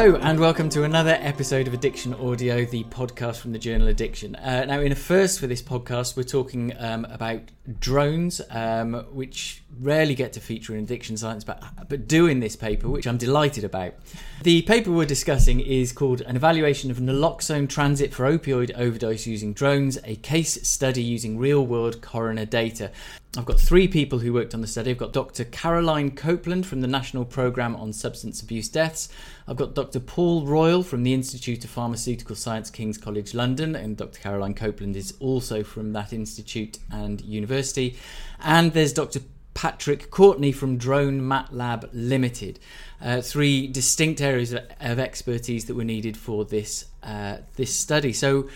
Hello, and welcome to another episode of Addiction Audio, the podcast from the journal Addiction. Uh, now, in a first for this podcast, we're talking um, about drones, um, which rarely get to feature in addiction science, but, but do in this paper, which I'm delighted about. The paper we're discussing is called An Evaluation of Naloxone Transit for Opioid Overdose Using Drones, a case study using real world coroner data. I've got three people who worked on the study. I've got Dr. Caroline Copeland from the National Programme on Substance Abuse Deaths. I've got Dr. Paul Royall from the Institute of Pharmaceutical Science, King's College London, and Dr. Caroline Copeland is also from that institute and university. And there's Dr. Patrick Courtney from Drone MATLAB Limited. Uh, three distinct areas of, of, expertise that were needed for this uh, this study. So.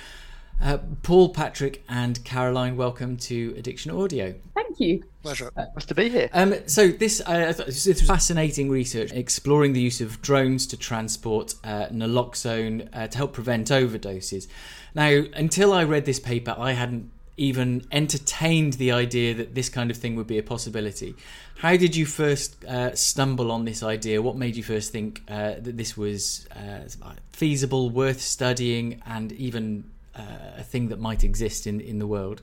Uh, Paul, Patrick, and Caroline, welcome to Addiction Audio. Thank you. Pleasure. Uh, nice to be here. Um, so this, uh, this was fascinating research exploring the use of drones to transport uh, naloxone uh, to help prevent overdoses. Now, until I read this paper, I hadn't even entertained the idea that this kind of thing would be a possibility. How did you first uh, stumble on this idea? What made you first think uh, that this was uh, feasible, worth studying, and even uh, a thing that might exist in in the world?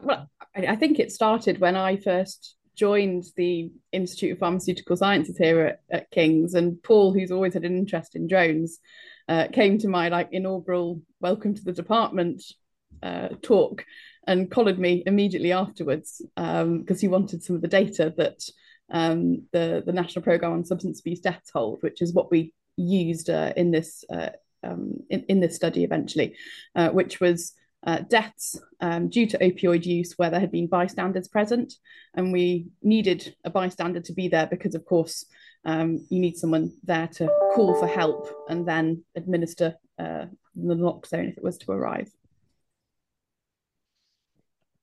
Well, I think it started when I first joined the Institute of Pharmaceutical Sciences here at, at King's, and Paul, who's always had an interest in drones, uh, came to my like inaugural welcome to the department uh, talk and collared me immediately afterwards because um, he wanted some of the data that um, the the National Programme on Substance Abuse Deaths hold, which is what we used uh, in this uh, um, in, in this study eventually, uh, which was uh, deaths um, due to opioid use where there had been bystanders present. And we needed a bystander to be there because, of course, um, you need someone there to call for help and then administer uh, the naloxone if it was to arrive.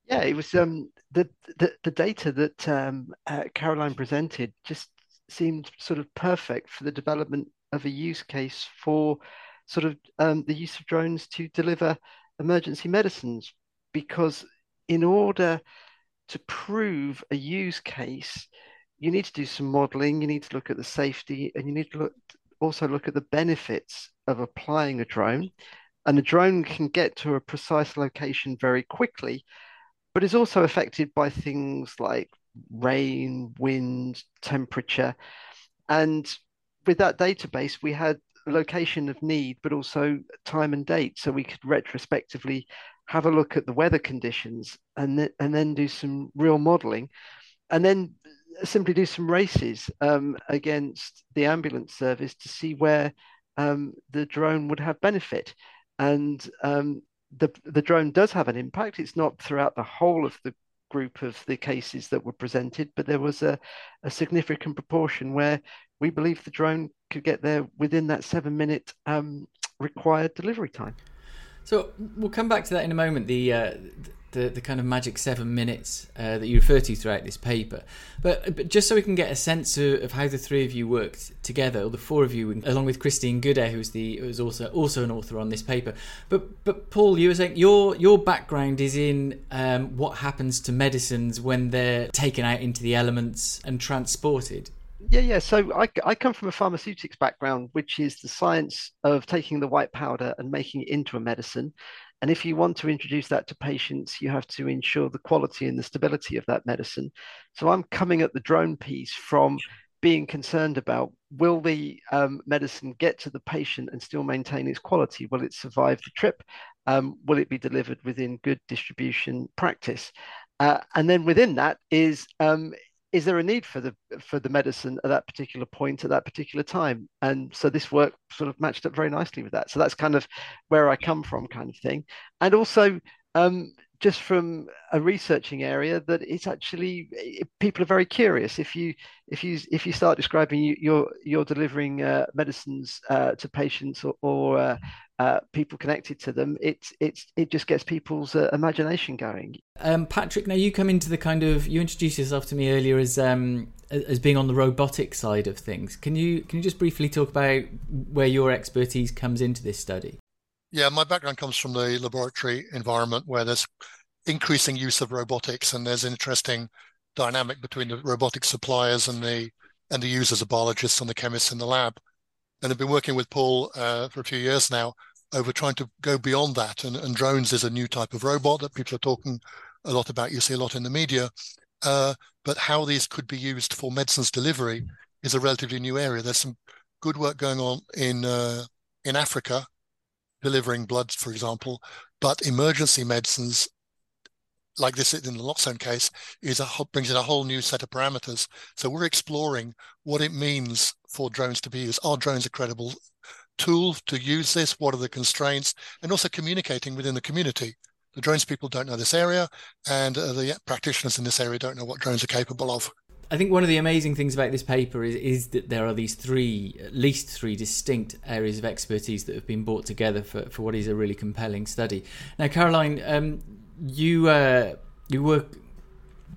Yeah, it was um, the, the the data that um, uh, Caroline presented just seemed sort of perfect for the development of a use case for sort of um, the use of drones to deliver emergency medicines. Because in order to prove a use case you need to do some modeling you need to look at the safety and you need to look also look at the benefits of applying a drone. And a drone can get to a precise location very quickly but is also affected by things like rain wind temperature and with that database we had location of need, but also time and date. So we could retrospectively have a look at the weather conditions and, th- and then do some real modeling and then simply do some races um, against the ambulance service to see where um, the drone would have benefit. And um, the, the drone does have an impact. It's not throughout the whole of the group of the cases that were presented, but there was a, a significant proportion where we believe the drone could get there within that seven minute um, required delivery time. So we'll come back to that in a moment. The uh, the, the kind of magic seven minutes uh, that you refer to throughout this paper, but but just so we can get a sense of, of, how the three of you worked together, or the four of you, along with Christine Goodair, who's the who's also also an author on this paper. But but Paul, you were saying your your background is in um, what happens to medicines when they're taken out into the elements and transported. Yeah, yeah. So I, I come from a pharmaceutics background, which is the science of taking the white powder and making it into a medicine. And if you want to introduce that to patients, you have to ensure the quality and the stability of that medicine. So I'm coming at the drone piece from being concerned about will the um, medicine get to the patient and still maintain its quality? Will it survive the trip? Um, will it be delivered within good distribution practice? Uh, and then within that is um, is there a need for the for the medicine at that particular point at that particular time? And so this work sort of matched up very nicely with that. So that's kind of where i come from kind of thing. And also um, just from a researching area that it's actually people are very curious. If you if you if you start describing you, you're you're delivering uh, medicines uh, to patients or, or uh, uh people connected to them it's it's it just gets people's uh, imagination going. Um, patrick now you come into the kind of you introduced yourself to me earlier as um, as being on the robotic side of things. Can you can you just briefly talk about where your expertise comes into this study? Yeah, my background comes from the laboratory environment where there's increasing use of robotics and there's interesting dynamic between the robotic suppliers and the and the users, the biologists and the chemists in the lab. and I've been working with Paul uh, for a few years now over trying to go beyond that. And, and, drones is a new type of robot that people are talking a lot about. You see a lot in the media. Uh, but how these could be used for medicines delivery is a relatively new area. There's some good work going on in uh, in Africa, delivering blood, for example. But emergency medicines like this in the naloxone case, is a brings in a whole new set of parameters. So we're exploring what it means for drones to be used. Are drones a credible tool to use this? What are the constraints? And also communicating within the community. The drones people don't know this area, and uh, the practitioners in this area don't know what drones are capable of. I think one of the amazing things about this paper is, is that there are these three, at least three distinct areas of expertise that have been brought together for, for what is a really compelling study. Now, Caroline, um, you uh, you work.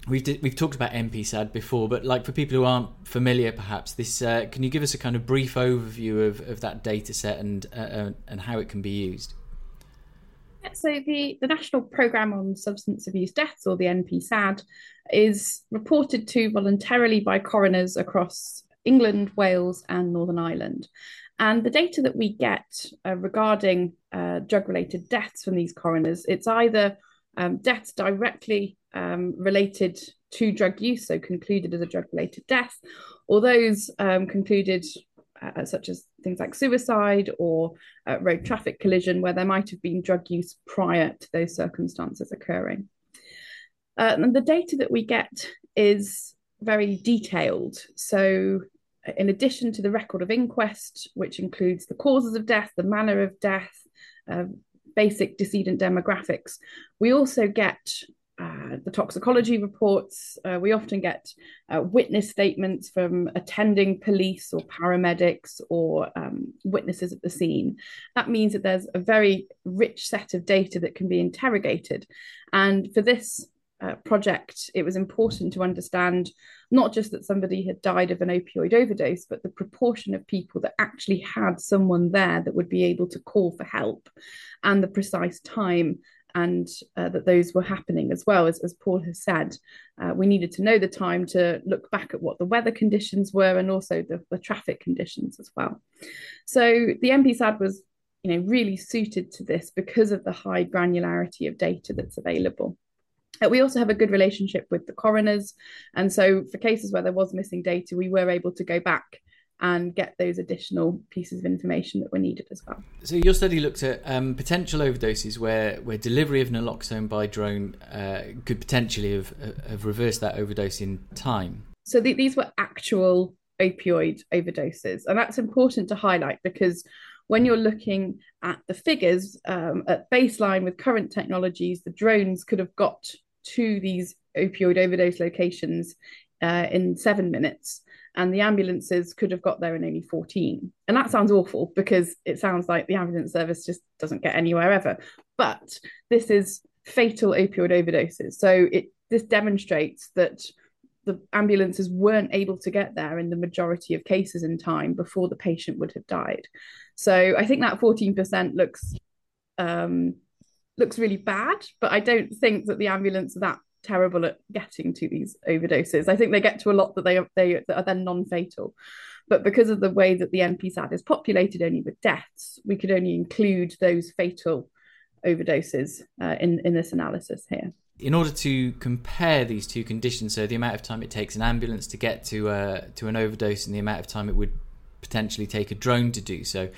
We've we've talked about NPSAD before, but like for people who aren't familiar, perhaps this uh, can you give us a kind of brief overview of, of that data set and uh, uh and how it can be used? So the, the National Programme on Substance Abuse Deaths, or the NPSAD, is reported to voluntarily by coroners across England, Wales, and Northern Ireland. And the data that we get uh, regarding uh, drug-related deaths from these coroners, it's either um, deaths directly um, related to drug use, so concluded as a drug related death, or those um, concluded uh, such as things like suicide or uh, road traffic collision, where there might have been drug use prior to those circumstances occurring. Uh, and the data that we get is very detailed. So, in addition to the record of inquest, which includes the causes of death, the manner of death, uh, basic decedent demographics. We also get uh, the toxicology reports. Uh, we often get uh, witness statements from attending police or paramedics or um, witnesses at the scene. That means that there's a very rich set of data that can be interrogated. And for this uh, project, it was important to understand not just that somebody had died of an opioid overdose, but the proportion of people that actually had someone there that would be able to call for help and the precise time and uh, that those were happening as well. As, as paul has said uh, we needed to know the time to look back at what the weather conditions were and also the, the traffic conditions as well. So the NPSAD was you know really suited to this because of the high granularity of data that's available we also have a good relationship with the coroners. And so, for cases where there was missing data, we were able to go back and get those additional pieces of information that were needed as well. So, your study looked at um, potential overdoses where, where delivery of naloxone by drone uh, could potentially have, have reversed that overdose in time. So, the, these were actual opioid overdoses. And that's important to highlight because when you're looking at the figures um, at baseline with current technologies, the drones could have got to these opioid overdose locations uh, in seven minutes, and the ambulances could have got there in only 14. And that sounds awful because it sounds like the ambulance service just doesn't get anywhere ever. But this is fatal opioid overdoses. So it this demonstrates that the ambulances weren't able to get there in the majority of cases in time before the patient would have died. So I think that 14% looks um, looks really bad, but I don't think that the ambulance are that terrible at getting to these overdoses. I think they get to a lot that they they that are then non-fatal. But because of the way that the NPSAD is populated only with deaths, we could only include those fatal overdoses uh, in in this analysis here. In order to compare these two conditions, so the amount of time it takes an ambulance to get to uh, to an overdose and the amount of time it would potentially take a drone to do so,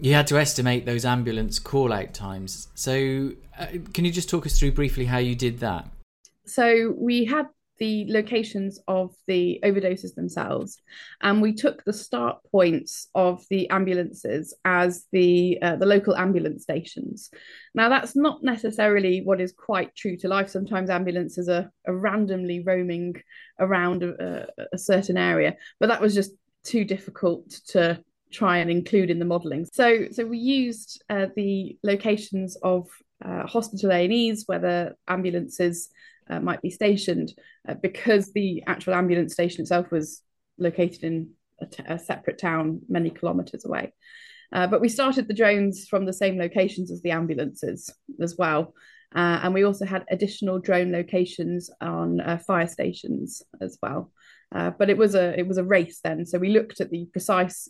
you had to estimate those ambulance call out times. So, uh, can you just talk us through briefly how you did that? So, we had the locations of the overdoses themselves, and we took the start points of the ambulances as the uh, the local ambulance stations. Now, that's not necessarily what is quite true to life. Sometimes ambulances are, are randomly roaming around a, a certain area, but that was just too difficult to try and include in the modelling. So, so we used uh, the locations of uh, hospital A&Es where the ambulances uh, might be stationed uh, because the actual ambulance station itself was located in a, t- a separate town many kilometres away. Uh, but we started the drones from the same locations as the ambulances as well. Uh, and we also had additional drone locations on fire stations as well. But it was a it was a race then, so we looked at the precise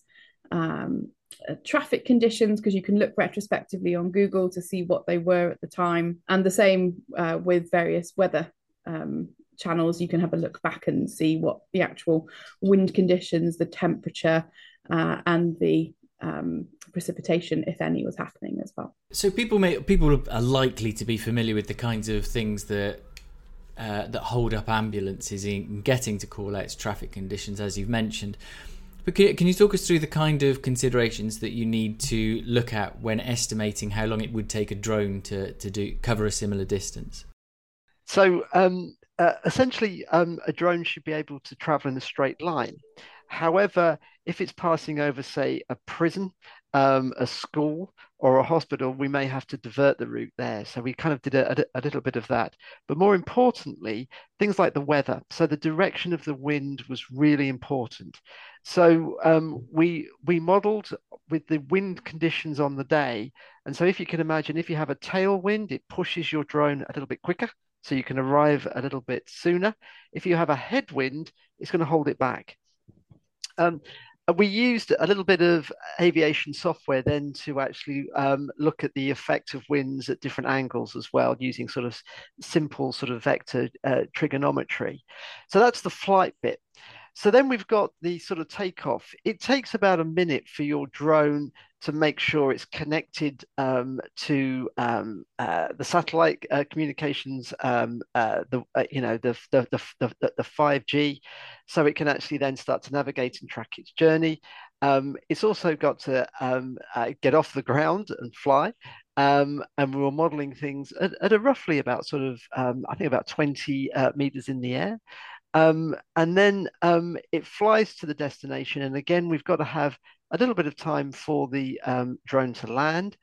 um, uh, traffic conditions because you can look retrospectively on Google to see what they were at the time, and the same uh, with various weather um, channels. You can have a look back and see what the actual wind conditions, the temperature, uh, and the um, precipitation, if any, was happening as well. So people may people are likely to be familiar with the kinds of things that uh, that hold up ambulances in getting to call outs traffic conditions, as you've mentioned. But can, can you talk us through the kind of considerations that you need to look at when estimating how long it would take a drone to, to do cover a similar distance? So um, uh, essentially, um, a drone should be able to travel in a straight line. However, if it's passing over, say, a prison, um, a school, or a hospital, we may have to divert the route there. So we kind of did a, a, a, little bit of that. But more importantly, things like the weather. So the direction of the wind was really important. So um, we we modelled with the wind conditions on the day. And so if you can imagine, if you have a tailwind, it pushes your drone a little bit quicker so you can arrive a little bit sooner. If you have a headwind, it's going to hold it back. Um, we used a little bit of aviation software then to actually um, look at the effect of winds at different angles as well, using sort of simple sort of vector uh, trigonometry. So that's the flight bit. So then we've got the sort of takeoff. It takes about a minute for your drone to make sure it's connected um, to um, uh, the satellite uh, communications, um, uh, the uh, you know the the the the five G, so it can actually then start to navigate and track its journey. Um, it's also got to um, uh, get off the ground and fly. Um, and we were modeling things at, at, a roughly about sort of I think about 20 uh, meters in the air. Um, and then um, it flies to the destination. And again, we've got to have a little bit of time for the um, drone to land.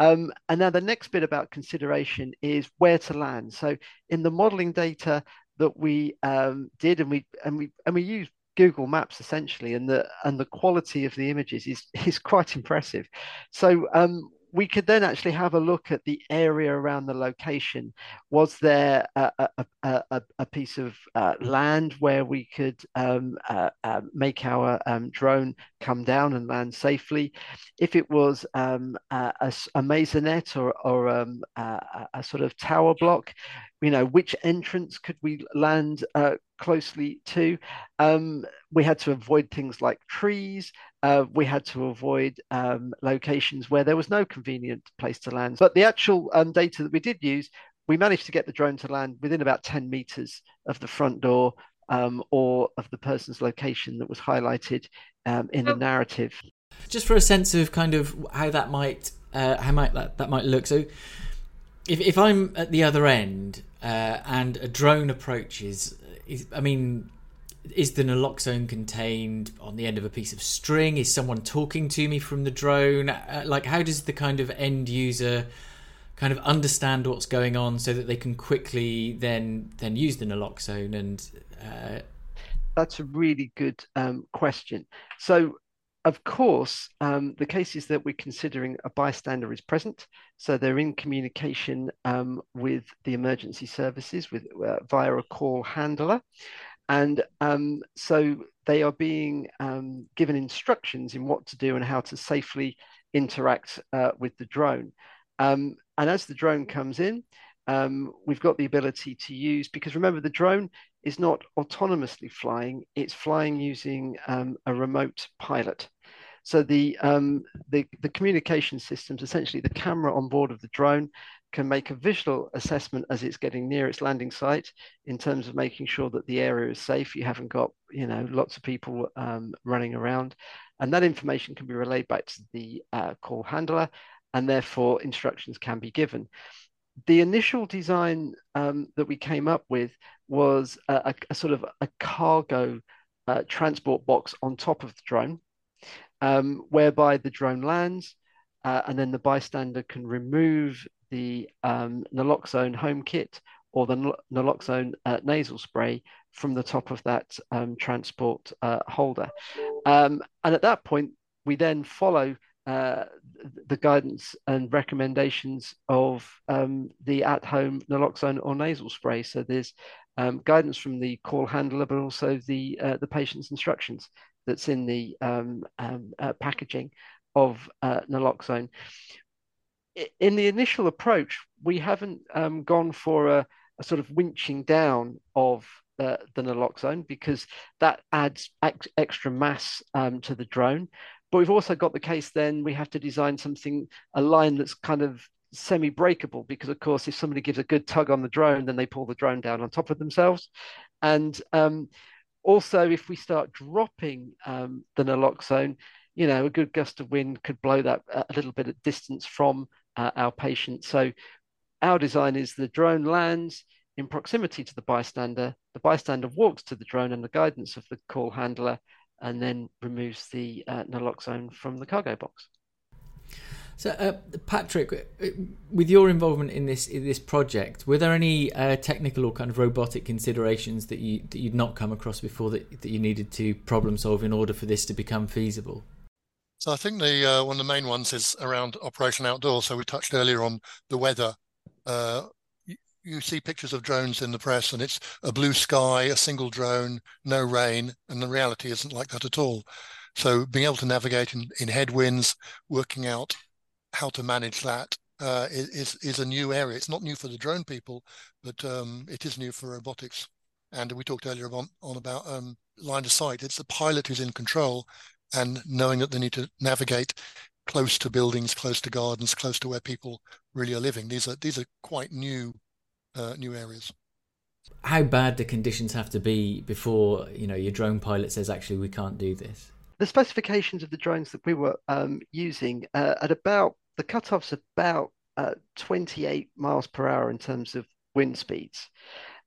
Um, and now the next bit about consideration is where to land. So in the modeling data that we um, did, and we and we and we use Google Maps essentially, and the and the quality of the images is is quite impressive. So um, we could then actually have a look at the area around the location. Was there a, a, a, a piece of uh, land where we could um, uh, uh, make our um, drone come down and land safely? If it was um, a, maisonette or, or um, a, sort of tower block, you know, which entrance could we land uh, closely to? Um, we had to avoid things like trees. Uh, we had to avoid um, locations where there was no convenient place to land. But the actual um, data that we did use, we managed to get the drone to land within about 10 meters of the front door um, or of the person's location that was highlighted um, in the narrative. Just for a sense of kind of how that might uh, how might that, that might look. So if if I'm at the other end uh, and a drone approaches, is, I mean, is the naloxone contained on the end of a piece of string? Is someone talking to me from the drone? Uh, like, how does the kind of end user kind of understand what's going on so that they can quickly then then use the naloxone and? Uh... That's a really good um, question. So of course, um, the cases that we're considering a bystander is present, so they're in communication um, with the emergency services with uh, via a call handler, and um, so they are being um, given instructions in what to do and how to safely interact uh, with the drone. Um, and as the drone comes in, um, we've got the ability to use because remember the drone is not autonomously flying; it's flying using um, a remote pilot. So the, um, the, the communication systems, essentially the camera on board of the drone can make a visual assessment as it's getting near its landing site in terms of making sure that the area is safe. You haven't got, you know, lots of people um, running around. And that information can be relayed back to the uh, call handler and therefore instructions can be given. The initial design um, that we came up with was a, a, sort of a cargo uh, transport box on top of the drone um, whereby the drone lands uh, and then the bystander can remove the um, naloxone home kit or the naloxone uh, nasal spray from the top of that um, transport uh, holder. Um, and at that point, we then follow uh, the guidance and recommendations of um, the at-home naloxone or nasal spray. So there's um, guidance from the call handler, but also the uh, the patient's instructions that's in the um, um, uh, packaging of uh, naloxone. In the initial approach, we haven't um, gone for a, a, sort of winching down of uh, the naloxone because that adds ex- extra mass um, to the drone. But we've also got the case then we have to design something, a line that's kind of semi-breakable because of course if somebody gives a good tug on the drone then they pull the drone down on top of themselves and um, also if we start dropping um, the naloxone you know a good gust of wind could blow that a little bit at distance from uh, our patient so our design is the drone lands in proximity to the bystander the bystander walks to the drone the guidance of the call handler and then removes the uh, naloxone from the cargo box so, uh, Patrick, uh, with your involvement in this in this project, were there any uh, technical or kind of robotic considerations that you that you'd not come across before that, that you needed to problem solve in order for this to become feasible? So, I think the uh, one of the main ones is around operation Outdoor. So, we touched earlier on the weather. Uh, you, see pictures of drones in the press, and it's a blue sky, a single drone, no rain, and the reality isn't like that at all. So, being able to navigate in, in headwinds, working out how to manage that uh, is is a new area. It's not new for the drone people, but um, it is new for robotics. And we talked earlier on, on about um, line of sight. It's the pilot who's in control, and knowing that they need to navigate close to buildings, close to gardens, close to where people really are living. These are these are quite new uh, new areas. How bad the conditions have to be before you know your drone pilot says actually we can't do this? The specifications of the drones that we were um, using uh, at about the cutoff's about uh, 28 miles per hour in terms of wind speeds.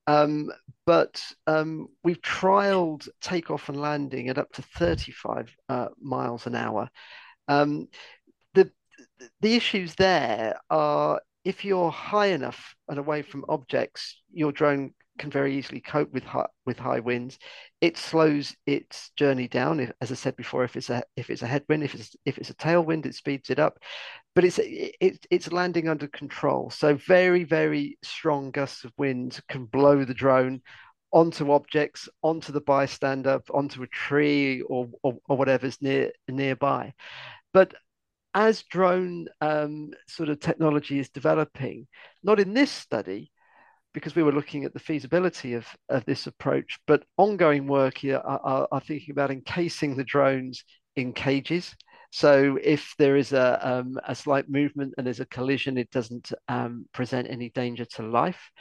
Um, but um, we've trialed takeoff and landing at up to 35 uh, miles an hour. Um, the the issues there are if you're high enough and away from objects, your drone can very easily cope with high, with high winds. It slows its journey down. If, as I said before, if it's a if it's a headwind, if it's if it's a tailwind, it speeds it up. But it's it, it's landing under control. So very very strong gusts of wind can blow the drone onto objects, onto the bystander, onto a tree or or, or whatever's near nearby. But as drone um, sort of technology is developing, not in this study, because we were looking at the feasibility of, of this approach, but ongoing work here are, are, are thinking about encasing the drones in cages. So if there is a, um, a slight movement and there's a collision, it doesn't um, present any danger to life.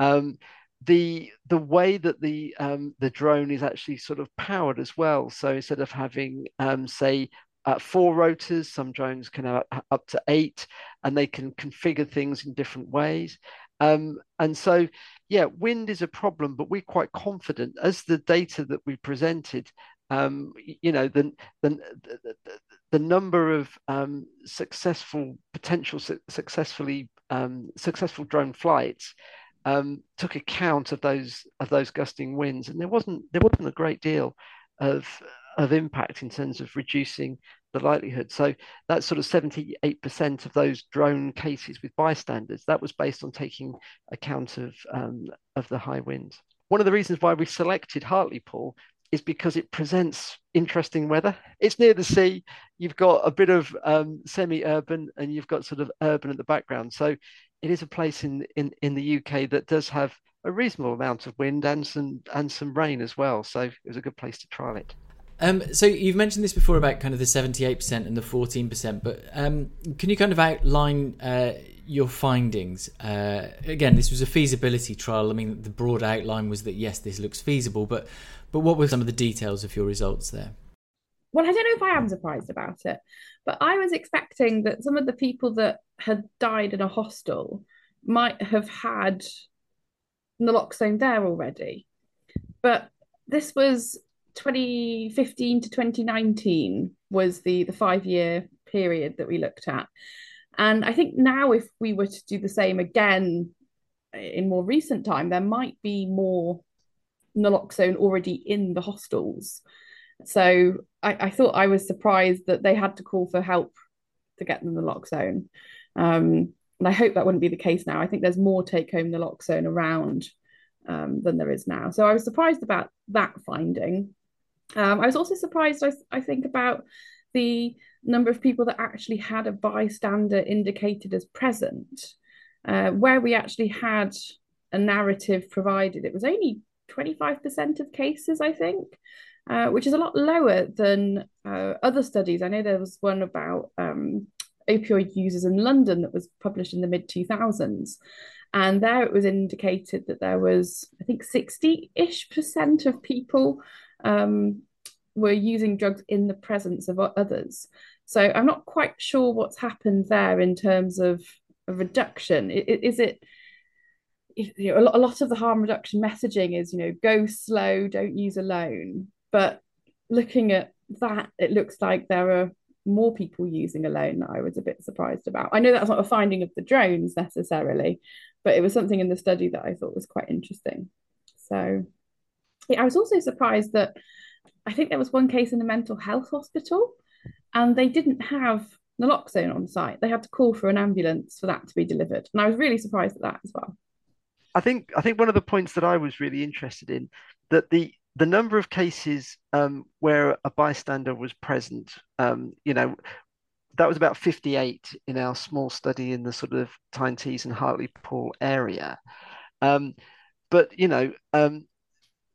Um, the the way that the um, the drone is actually sort of powered as well. So instead of having um, say uh, four rotors, some drones can have up to eight, and they can configure things in different ways. Um, and so, yeah, wind is a problem, but we're quite confident as the data that we presented. Um, you know, the, the, the, the number of um, successful potential su- successfully um, successful drone flights um, took account of those of those gusting winds, and there wasn't there wasn't a great deal of of impact in terms of reducing the likelihood. So that's sort of 78% of those drone cases with bystanders. That was based on taking account of um, of the high winds. One of the reasons why we selected Hartlepool is because it presents interesting weather. It's near the sea. You've got a bit of um, semi-urban, and you've got sort of urban at the background. So it is a place in in in the UK that does have a reasonable amount of wind and some and some rain as well. So it was a good place to trial it. Um, so you've mentioned this before about kind of the 78% and the 14%, but um, can you kind of outline uh, your findings? Uh, again, this was a feasibility trial. I mean, the broad outline was that yes, this looks feasible, but but what were some of the details of your results there? Well, I don't know if I am surprised about it, but I was expecting that some of the people that had died in a hostel might have had naloxone there already. But this was 2015 to 2019 was the the five year period that we looked at. And i think now if we were to do the same again in more recent time there might be more naloxone already in the hostels so I, I thought i was surprised that they had to call for help to get the naloxone. Um, and i hope that wouldn't be the case now. I think there's more take home naloxone around um, than there is now. So i was surprised about that finding Um, I was also surprised, I, I think, about the number of people that actually had a bystander indicated as present, uh, where we actually had a narrative provided. It was only 25% of cases, I think, uh, which is a lot lower than uh, other studies. I know there was one about um, opioid users in London that was published in the mid 2000s. And there it was indicated that there was, I think, 60 ish percent of people um, were using drugs in the presence of others. So I'm not quite sure what's happened there in terms of a reduction. Is it, you know, a lot of the harm reduction messaging is, you know, go slow, don't use alone. But looking at that, it looks like there are more people using alone that I was a bit surprised about. I know that's not a finding of the drones necessarily, but it was something in the study that I thought was quite interesting. So yeah, I was also surprised that I think there was one case in a mental health hospital and they didn't have naloxone on site. They had to call for an ambulance for that to be delivered. And I was really surprised at that as well. I think I think one of the points that I was really interested in that the the number of cases um, where a bystander was present, um, you know, that was about 58 in our small study in the sort of Tyne Tees and Hartlepool area. Um, but, you know, um,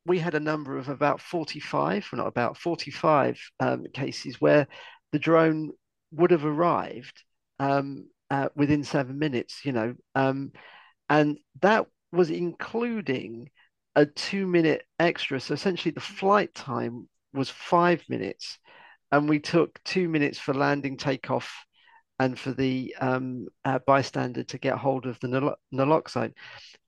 we had a number of about 45, or not about 45 um, cases where the drone would have arrived um, uh, within seven minutes, you know, and that was including a two minute extra. So essentially, the flight time was five minutes, and we took two minutes for landing, takeoff, and for the um, uh, bystander to get hold of the nal- naloxone.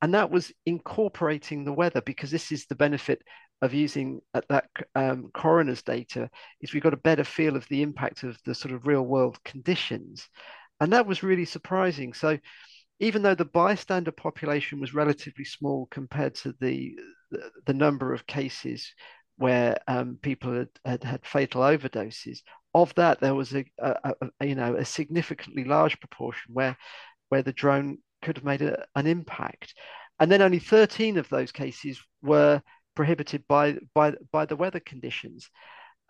And that was incorporating the weather because this is the benefit of using uh, that um, coroner's data is we've got a better feel of the impact of the sort of real world conditions. And that was really surprising. So even though the bystander population was relatively small compared to the the, the number of cases where um, people had, had, had fatal overdoses, of that there was a, a, a, you know a significantly large proportion where where the drone could have made a, an impact, and then only 13 of those cases were prohibited by by by the weather conditions,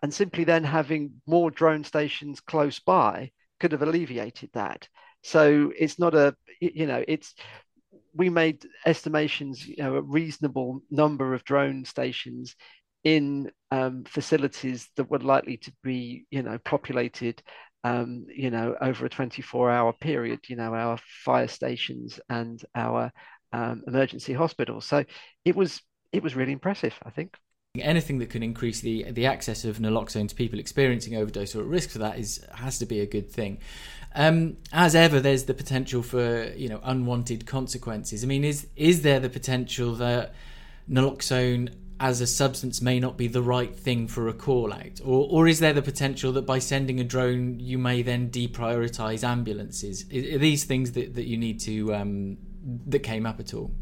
and simply then having more drone stations close by could have alleviated that. So it's not a, you know, it's, we made estimations, you know, a reasonable number of drone stations in um, facilities that were likely to be, you know, populated, um, you know, over a 24 hour period, you know, our fire stations and our um, emergency hospitals. So it was, it was really impressive, I think. Anything that can increase the the access of naloxone to people experiencing overdose or at risk for that is has to be a good thing. Um, as ever, there's the potential for you know unwanted consequences. I mean, is is there the potential that naloxone as a substance may not be the right thing for a call out, or or is there the potential that by sending a drone you may then deprioritize ambulances? Are these things that, that you need to um, that came up at all?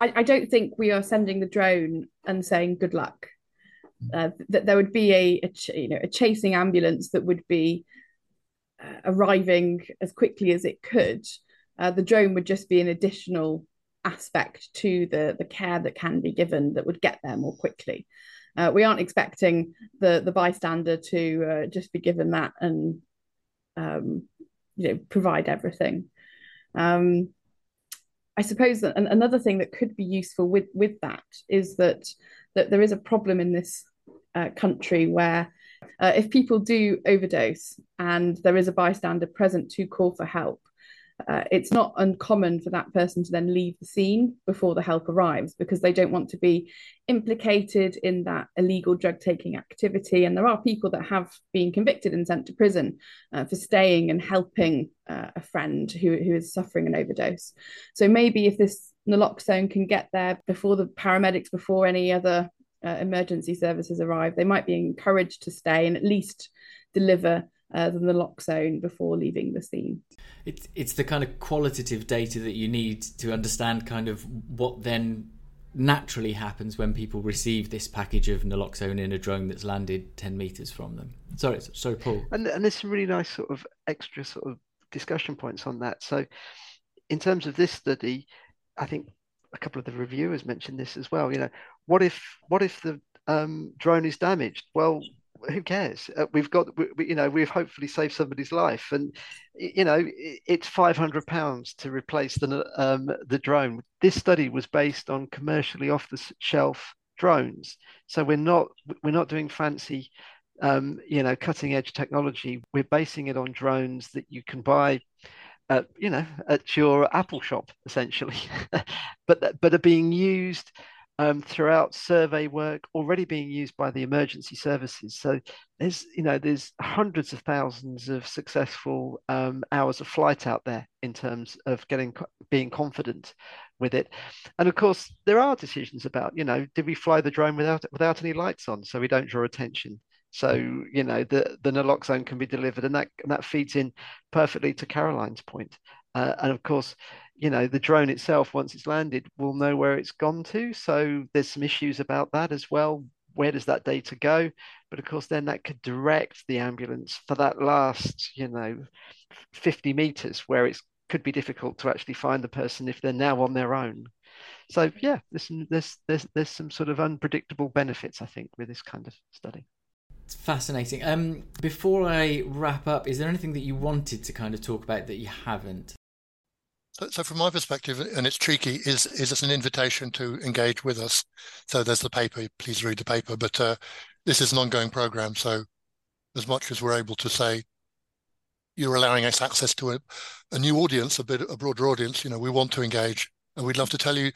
I, I don't think we are sending the drone and saying good luck. Uh, that there would be a, a ch- you know a chasing ambulance that would be uh, arriving as quickly as it could, uh, the drone would just be an additional aspect to the, the care that can be given that would get there more quickly. Uh, we aren't expecting the, the bystander to uh, just be given that and um, you know provide everything. Um, I suppose that another thing that could be useful with with that is that that there is a problem in this uh, country where uh, if people do overdose and there is a bystander present to call for help, uh, it's not uncommon for that person to then leave the scene before the help arrives because they don't want to be implicated in that illegal drug taking activity. And there are people that have been convicted and sent to prison uh, for staying and helping uh, a friend who, who is suffering an overdose. So maybe if this naloxone can get there before the paramedics, before any other uh, emergency services arrive, they might be encouraged to stay and at least deliver uh, the naloxone before leaving the scene. It's it's the kind of qualitative data that you need to understand kind of what then naturally happens when people receive this package of naloxone in a drone that's landed 10 meters from them. Sorry, sorry, Paul. And, and there's some really nice sort of extra sort of discussion points on that. So, in terms of this study, I think a couple of the reviewers mentioned this as well. You know, what if what if the um, drone is damaged. Well, who cares? Uh, we've got, we, you know, we've hopefully saved somebody's life, and you know, it's five hundred pounds to replace the um, the drone. This study was based on commercially off the shelf drones, so we're not we're not doing fancy, um, you know, cutting edge technology. We're basing it on drones that you can buy. At, you know, at your Apple shop, essentially, but but are being used um, throughout survey work already being used by the emergency services. So there's you know there's hundreds of thousands of successful um, hours of flight out there in terms of getting being confident with it. And of course there are decisions about you know did we fly the drone without without any lights on so we don't draw attention. So you know the the naloxone can be delivered, and that and that feeds in perfectly to Caroline's point. Uh, and of course, you know the drone itself once it's landed will know where it's gone to. So there's some issues about that as well. Where does that data go? But of course then that could direct the ambulance for that last you know 50 meters where it could be difficult to actually find the person if they're now on their own. So yeah there's there's there's, there's some sort of unpredictable benefits i think with this kind of study. It's fascinating. Um before i wrap up is there anything that you wanted to kind of talk about that you haven't so, from my perspective, and it's tricky, is is an invitation to engage with us. So there's the paper. Please read the paper. But uh, this is an ongoing program. So as much as we're able to say, you're allowing us access to a, a new audience, a bit a broader audience. You know, we want to engage, and we'd love to tell you,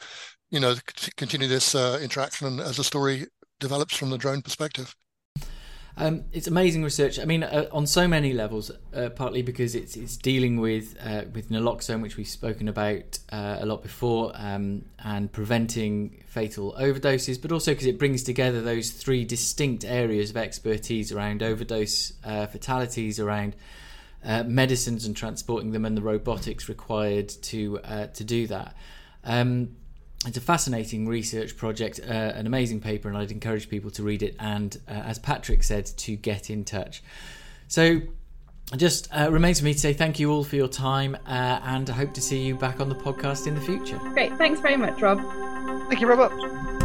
you know, continue this uh, interaction as the story develops from the drone perspective. Um, it's amazing research. I mean, uh, on so many levels. Uh, partly because it's it's dealing with uh, with naloxone, which we've spoken about uh, a lot before, um, and preventing fatal overdoses, but also because it brings together those three distinct areas of expertise around overdose uh, fatalities, around uh, medicines and transporting them, and the robotics required to to do that. Um, it's a fascinating research project, uh, an amazing paper, and I'd encourage people to read it and, uh, as Patrick said, to get in touch. So, it just uh, remains for me to say thank you all for your time, uh, and I hope to see you back on the podcast in the future. Great, thanks very much, Rob. Thank you, Robert.